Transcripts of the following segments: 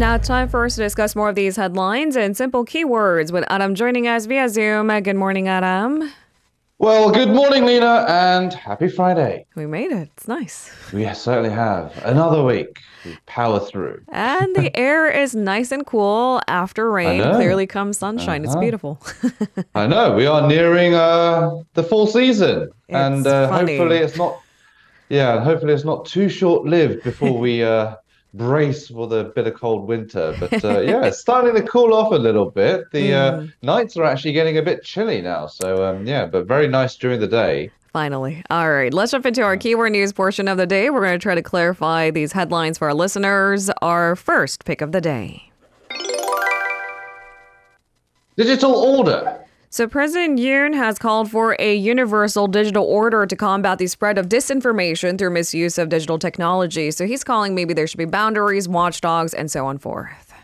Now, time for us to discuss more of these headlines and simple keywords with Adam joining us via Zoom. Good morning, Adam. Well, good morning, Lena, and happy Friday. We made it. It's nice. We certainly have. Another week. We power through. And the air is nice and cool after rain. Clearly comes sunshine. Uh-huh. It's beautiful. I know. We are nearing uh, the fall season. It's and uh, hopefully it's not, yeah, hopefully it's not too short lived before we. Uh, brace for the bitter cold winter. But uh, yeah, it's starting to cool off a little bit. The uh, mm. nights are actually getting a bit chilly now. So um, yeah, but very nice during the day. Finally. All right, let's jump into our keyword news portion of the day. We're going to try to clarify these headlines for our listeners. Our first pick of the day Digital order. So, President Yoon has called for a universal digital order to combat the spread of disinformation through misuse of digital technology. So, he's calling maybe there should be boundaries, watchdogs, and so on forth.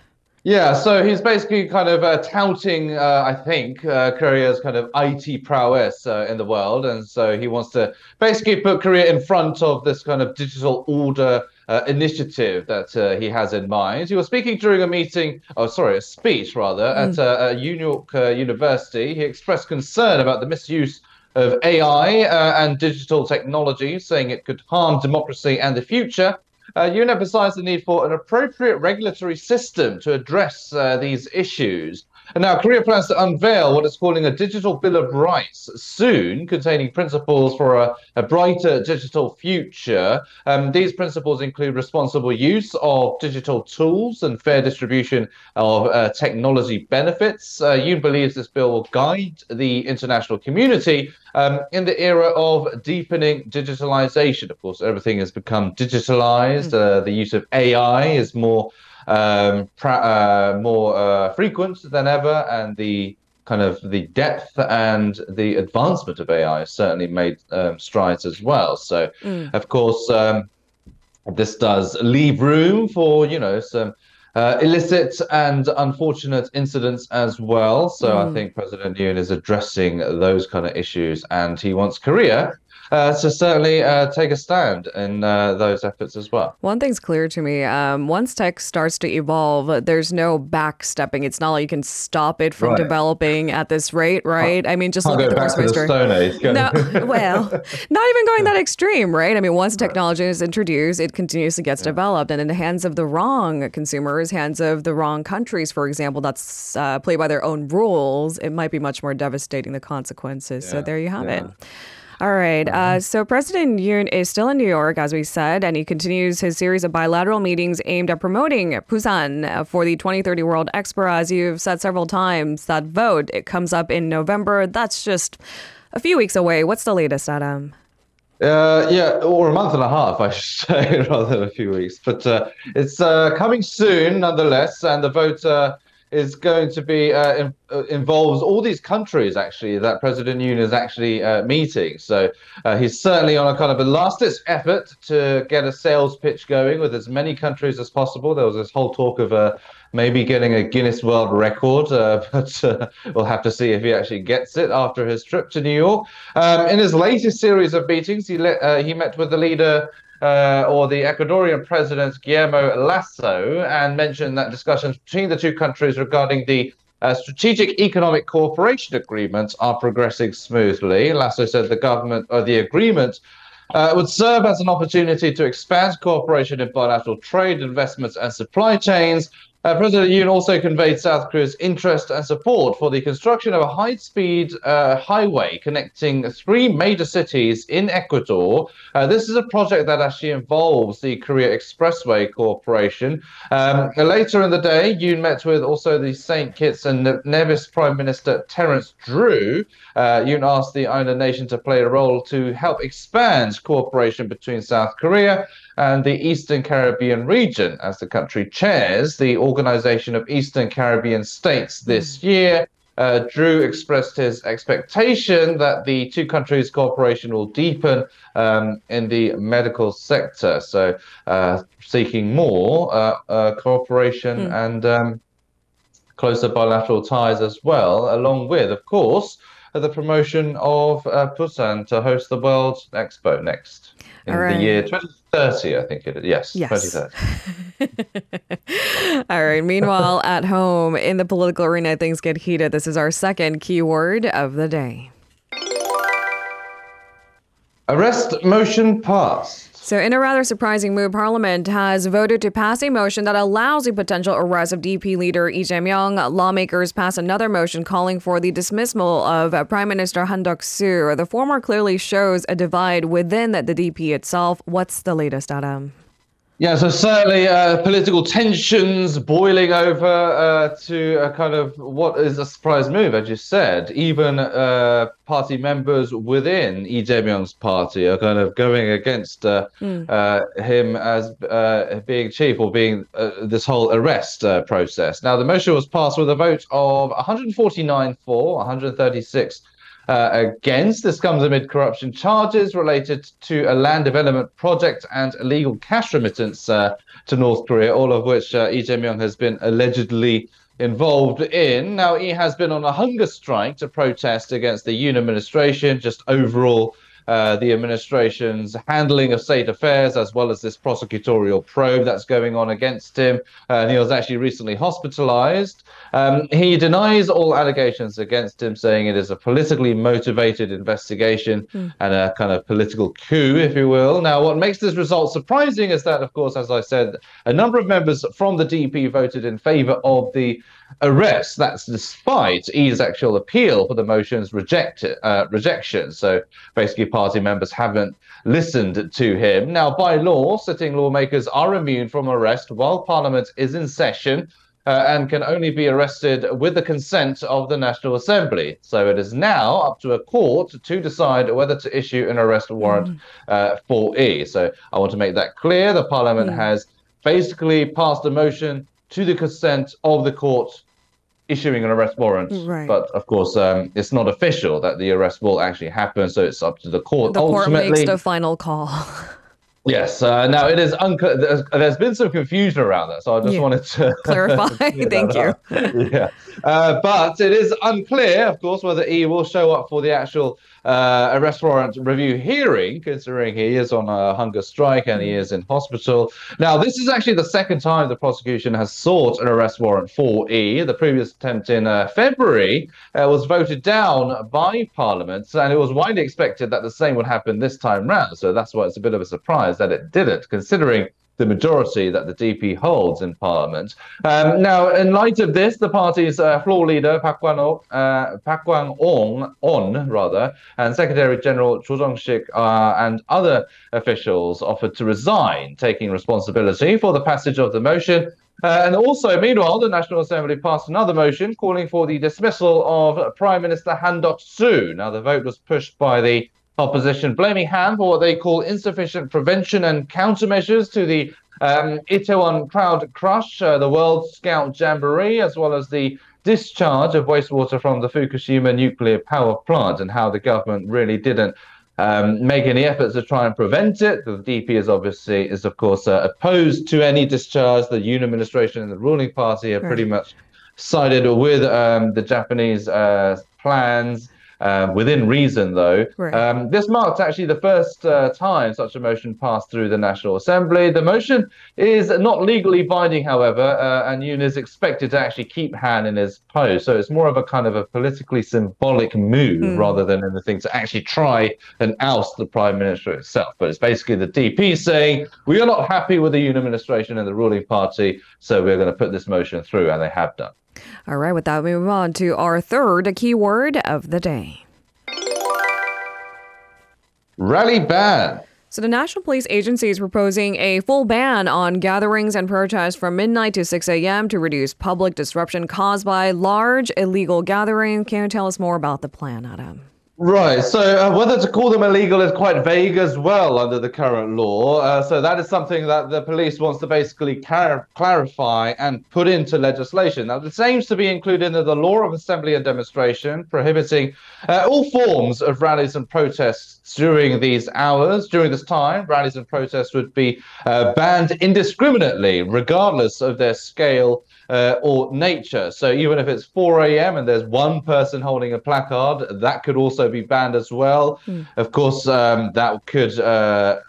Yeah, so he's basically kind of uh, touting, uh, I think, uh, Korea's kind of IT prowess uh, in the world. And so he wants to basically put Korea in front of this kind of digital order uh, initiative that uh, he has in mind. He was speaking during a meeting, oh, sorry, a speech rather, mm. at uh, New York uh, University. He expressed concern about the misuse of AI uh, and digital technology, saying it could harm democracy and the future. Uh, emphasized the need for an appropriate regulatory system to address uh, these issues. And now Korea plans to unveil what it's calling a digital bill of rights soon, containing principles for a, a brighter digital future. Um, these principles include responsible use of digital tools and fair distribution of uh, technology benefits. Uh, Yoon believes this bill will guide the international community um, in the era of deepening digitalization. Of course, everything has become digitalized. Hmm. Uh, the use of AI is more um, uh, more uh, frequent than ever, and the kind of the depth and the advancement of AI has certainly made um, strides as well. So, mm. of course, um, this does leave room for you know some. Uh, illicit and unfortunate incidents as well. So mm. I think President Yoon is addressing those kind of issues, and he wants Korea uh, to certainly uh, take a stand in uh, those efforts as well. One thing's clear to me: um, once tech starts to evolve, there's no backstepping. It's not like you can stop it from right. developing at this rate, right? I mean, just look at the horse race No, well, not even going that extreme, right? I mean, once technology is introduced, it continuously gets yeah. developed, and in the hands of the wrong consumers, hands of the wrong countries, for example, that's uh, play by their own rules, it might be much more devastating the consequences. Yeah. So there you have yeah. it. All right. Uh, so President Yoon is still in New York, as we said, and he continues his series of bilateral meetings aimed at promoting Busan for the 2030 World Expo. As you've said several times, that vote it comes up in November. That's just a few weeks away. What's the latest, Adam? Uh, yeah, or a month and a half, I should say, rather than a few weeks. But uh, it's uh, coming soon, nonetheless, and the vote uh, is going to be uh, in, uh, involves all these countries actually that President Yoon is actually uh, meeting. So uh, he's certainly on a kind of a last ditch effort to get a sales pitch going with as many countries as possible. There was this whole talk of uh, maybe getting a Guinness World Record, uh, but we'll have to see if he actually gets it after his trip to New York. Um, in his latest series of meetings, he let, he met with the leader uh, or the Ecuadorian president Guillermo Lasso and mentioned that discussions between the two countries regarding the uh, strategic economic cooperation agreements are progressing smoothly. Lasso said the government or the agreement uh, would serve as an opportunity to expand cooperation in bilateral trade, investments, and supply chains, uh, President Yoon also conveyed South Korea's interest and support for the construction of a high speed uh, highway connecting three major cities in Ecuador. Uh, this is a project that actually involves the Korea Expressway Corporation. Um, later in the day, Yoon met with also the St. Kitts and Nevis Prime Minister Terence Drew. Uh, Yoon asked the island nation to play a role to help expand cooperation between South Korea and the Eastern Caribbean region as the country chairs the Organization of Eastern Caribbean States this hmm. year. Uh, Drew expressed his expectation that the two countries' cooperation will deepen um, in the medical sector. So, uh, seeking more uh, uh cooperation mm. and um, closer bilateral ties as well, along with, of course, the promotion of uh, Busan to host the World Expo next in right. the year 2030, I think it is. Yes, yes. 2030. All right. Meanwhile, at home in the political arena, things get heated. This is our second keyword of the day. Arrest motion passed. So, in a rather surprising move, Parliament has voted to pass a motion that allows the potential arrest of DP leader Lee Jae-myung. Lawmakers pass another motion calling for the dismissal of Prime Minister Han Duck-soo. The former clearly shows a divide within the DP itself. What's the latest, Adam? Yeah, so certainly uh, political tensions boiling over uh, to a kind of what is a surprise move, as you said. Even uh, party members within Lee Jae-myung's party are kind of going against mm. him as uh, being chief or being uh, this whole arrest process. Now, the motion was passed with a vote of 149 for, 136 uh, against. This comes amid corruption charges related to a land development project and illegal cash remittance uh, to North Korea, all of which uh, Lee Jae-myung has been allegedly involved in. Now, he has been on a hunger strike to protest against the Yoon administration, just overall uh, the administration's handling of state affairs, as well as this prosecutorial probe that's going on against him. Uh, and he was actually recently hospitalized. Um, he denies all allegations against him, saying it is a politically motivated investigation mm. and a kind of political coup, if you will. Now, what makes this result surprising is that, of course, as I said, a number of members from the DP voted in favor of the arrest. That's despite Lee's actual appeal for the motion's reject, uh, rejection. So basically, party members haven't listened to him. Now, by law, sitting lawmakers are immune from arrest while Parliament is in session. Uh, and can only be arrested with the consent of the National Assembly. So it is now up to a court to decide whether to issue an arrest warrant mm. uh, for E. So I want to make that clear. The Parliament mm. has basically passed a motion to the consent of the court issuing an arrest warrant. Right. But of course, um, it's not official that the arrest will actually happen, so it's up to the court. The court makes the final call. Yes. Uh, now it is unclear. There's, there's been some confusion around that, so I just yeah. wanted to clarify. Thank you. yeah. Uh, but it is unclear, of course, whether he will show up for the actual uh, arrest warrant review hearing, considering he is on a hunger strike and he is in hospital. Now, this is actually the second time the prosecution has sought an arrest warrant for E. The previous attempt in uh, February uh, was voted down by Parliament, and it was widely expected that the same would happen this time round. So that's why it's a bit of a surprise that it didn't, considering the majority that the DP holds in Parliament. Um, now, in light of this, the party's uh, floor leader, Park Kwang-on, uh, on rather, and Secretary General Cho Jong-sik uh, and other officials offered to resign, taking responsibility for the passage of the motion. Uh, and also, meanwhile, the National Assembly passed another motion calling for the dismissal of Prime Minister Han Duck-soo. Now, the vote was pushed by the opposition, blaming Han for what they call insufficient prevention and countermeasures to the um, Itaewon Crowd Crush, uh, the World Scout Jamboree, as well as the discharge of wastewater from the Fukushima nuclear power plant, and how the government really didn't um, make any efforts to try and prevent it. The DP is obviously is of course uh, opposed to any discharge. The Yoon administration and the ruling party have right. pretty much sided with um, the Japanese uh, plans. Um, within reason, though. Right. Um, this marks actually the first uh, time such a motion passed through the National Assembly. The motion is not legally binding, however, uh, and Yoon is expected to actually keep Han in his post. So it's more of a kind of a politically symbolic move mm. rather than anything to actually try and oust the Prime Minister itself. But it's basically the DP saying, we are not happy with the Yoon administration and the ruling party, so we're going to put this motion through, and they have done. All right, with that, we move on to our third keyword of the day rally ban. So, the National Police Agency is proposing a full ban on gatherings and protests from midnight to 6 a.m. to reduce public disruption caused by large illegal gatherings. Can you tell us more about the plan, Adam? Right. So uh, whether to call them illegal is quite vague as well under the current law. Uh, so that is something that the police wants to basically clarify and put into legislation. Now, this aims to be included in the law of assembly and demonstration, prohibiting uh, all forms of rallies and protests during these hours. During this time, rallies and protests would be uh, banned indiscriminately, regardless of their scale uh, or nature. So even if it's 4 a.m. and there's one person holding a placard, that could also be banned as well. Mm. Of course, um, that could uh,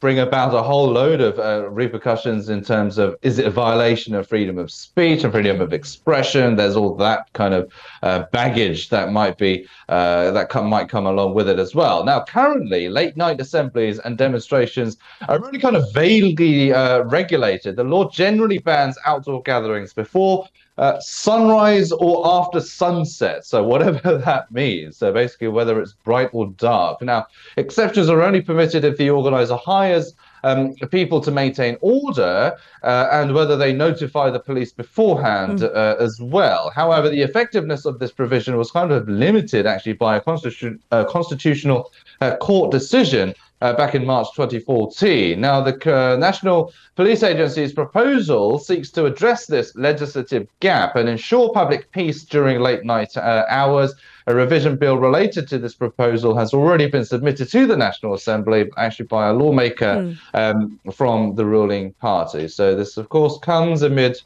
bring about a whole load of uh, repercussions in terms of is it a violation of freedom of speech and freedom of expression? There's all that kind of uh, baggage that might be uh, that come, might come along with it as well. Now, currently, late night assemblies and demonstrations are really kind of vaguely uh, regulated. The law generally bans outdoor gatherings before uh, sunrise or after sunset. So, whatever that means. So, basically, whether it's bright or dark. Now, exceptions are only permitted if the organizer hires um, people to maintain order uh, and whether they notify the police beforehand mm. uh, as well. However, the effectiveness of this provision was kind of limited actually by a constitu- uh, constitutional uh, court decision uh, back in March 2014. Now, the uh, National Police Agency's proposal seeks to address this legislative gap and ensure public peace during late night uh, hours. A revision bill related to this proposal has already been submitted to the National Assembly, actually by a lawmaker mm. um, from the ruling party. So, this, of course, comes amid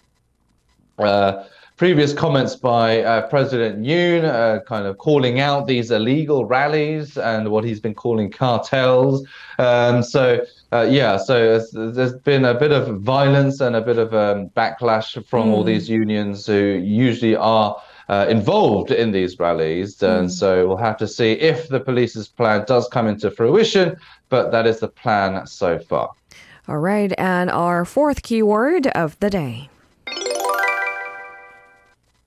uh, previous comments by uh, President Yoon, uh, kind of calling out these illegal rallies and what he's been calling cartels. Um, so, uh, yeah, so there's been a bit of violence and a bit of um, backlash from mm. all these unions who usually are. Uh, involved in these rallies. And mm. so we'll have to see if the police's plan does come into fruition, but that is the plan so far. All right. And our fourth keyword of the day.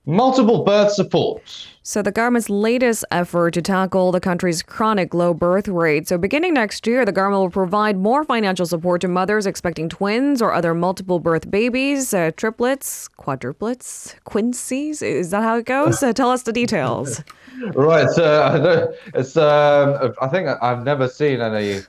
Multiple birth support. So, the government's latest effort to tackle the country's chronic low birth rate. So, beginning next year, the government will provide more financial support to mothers expecting twins or other multiple birth babies, uh, triplets, quadruplets, quincies. Is that how it goes? Uh, tell us the details. right. Uh, it's. Um, I think I've never seen any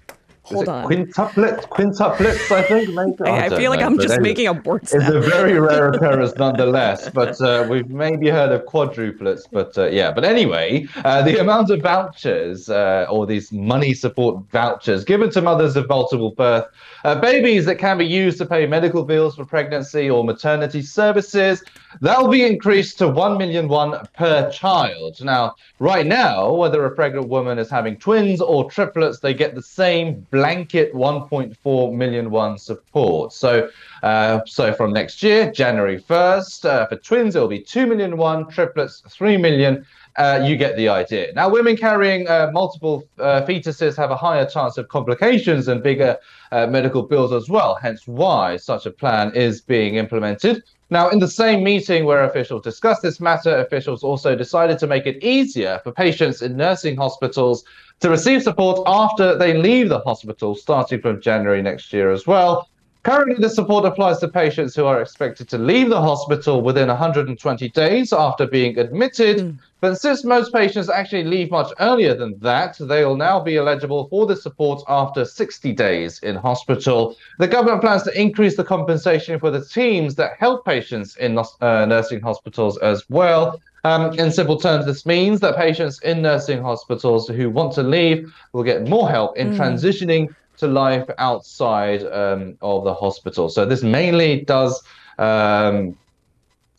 Hold on. Quintuplets, quintuplets, I think. Maybe? I, I, feel like I'm just making a word It's a very rare occurrence nonetheless, but uh, we've maybe heard of quadruplets, but uh, yeah. But anyway, uh, the amount of vouchers uh, or these money support vouchers given to mothers of multiple birth uh, babies that can be used to pay medical bills for pregnancy or maternity services, that'll be increased to 1 million won per child. Now, right now, whether a pregnant woman is having twins or triplets, they get the same blanket 1.4 million won support. So, uh, so from next year, January 1st, uh, for twins, it'll be 2 million won, triplets, 3 million. Uh, you get the idea. Now, women carrying uh, multiple uh, fetuses have a higher chance of complications and bigger uh, medical bills as well, hence why such a plan is being implemented. Now, in the same meeting where officials discussed this matter, officials also decided to make it easier for patients in nursing hospitals to receive support after they leave the hospital, starting from January next year as well. Currently, the support applies to patients who are expected to leave the hospital within 120 days after being admitted. Mm. But since most patients actually leave much earlier than that, they will now be eligible for the support after 60 days in hospital. The government plans to increase the compensation for the teams that help patients in uh, nursing hospitals as well. Um, in simple terms, this means that patients in nursing hospitals who want to leave will get more help in mm. transitioning to life outside um, of the hospital. So this mainly does um,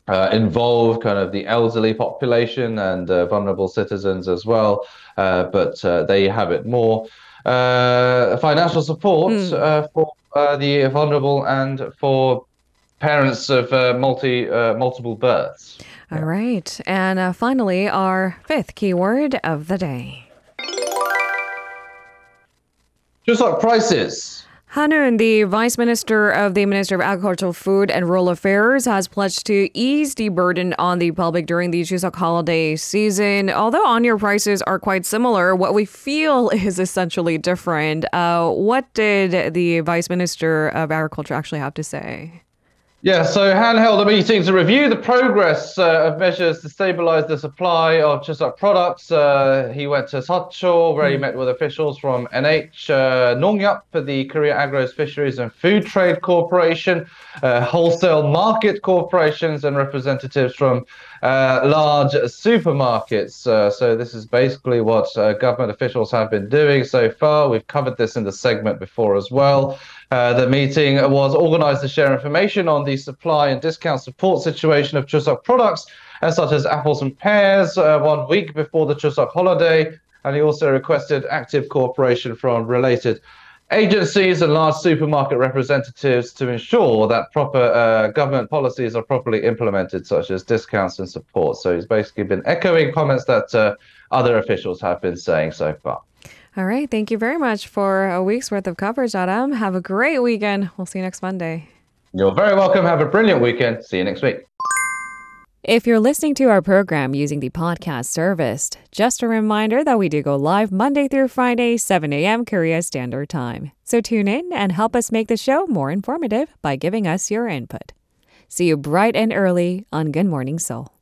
uh, involve kind of the elderly population and uh, vulnerable citizens as well, uh, but uh, they have it more. Uh, financial support mm. for the vulnerable and for parents of multi multiple births. All right, and finally, our fifth keyword of the day. Chuseok prices. Han Hoon, the Vice Minister of the Minister of Agricultural, Food and Rural Affairs, has pledged to ease the burden on the public during the Chuseok holiday season. Although on-year prices are quite similar, what we feel is essentially different. Uh, what did the Vice Minister of Agriculture actually have to say? Yeah, so Han held a meeting to review the progress uh, of measures to stabilize the supply of Chuseok products. Uh, he went to Seocho, where he hmm. met with officials from NH uh, Nonghyup, the Korea Agro-Fisheries and Food Trade Corporation, uh, wholesale market corporations, and representatives from uh, large supermarkets. Uh, so this is basically what uh, government officials have been doing so far. We've covered this in the segment before as well. Uh, the meeting was organized to share information on the supply and discount support situation of Chuseok products, uh, such as apples and pears, uh, one week before the Chuseok holiday. And he also requested active cooperation from related agencies and large supermarket representatives to ensure that proper uh, government policies are properly implemented, such as discounts and support. So he's basically been echoing comments that uh, other officials have been saying so far. All right. Thank you very much for a week's worth of coverage, Adam. Have a great weekend. We'll see you next Monday. You're very welcome. Have a brilliant weekend. See you next week. If you're listening to our program using the podcast service, just a reminder that we do go live Monday through Friday, 7 a.m. Korea Standard Time. So tune in and help us make the show more informative by giving us your input. See you bright and early on Good Morning Seoul.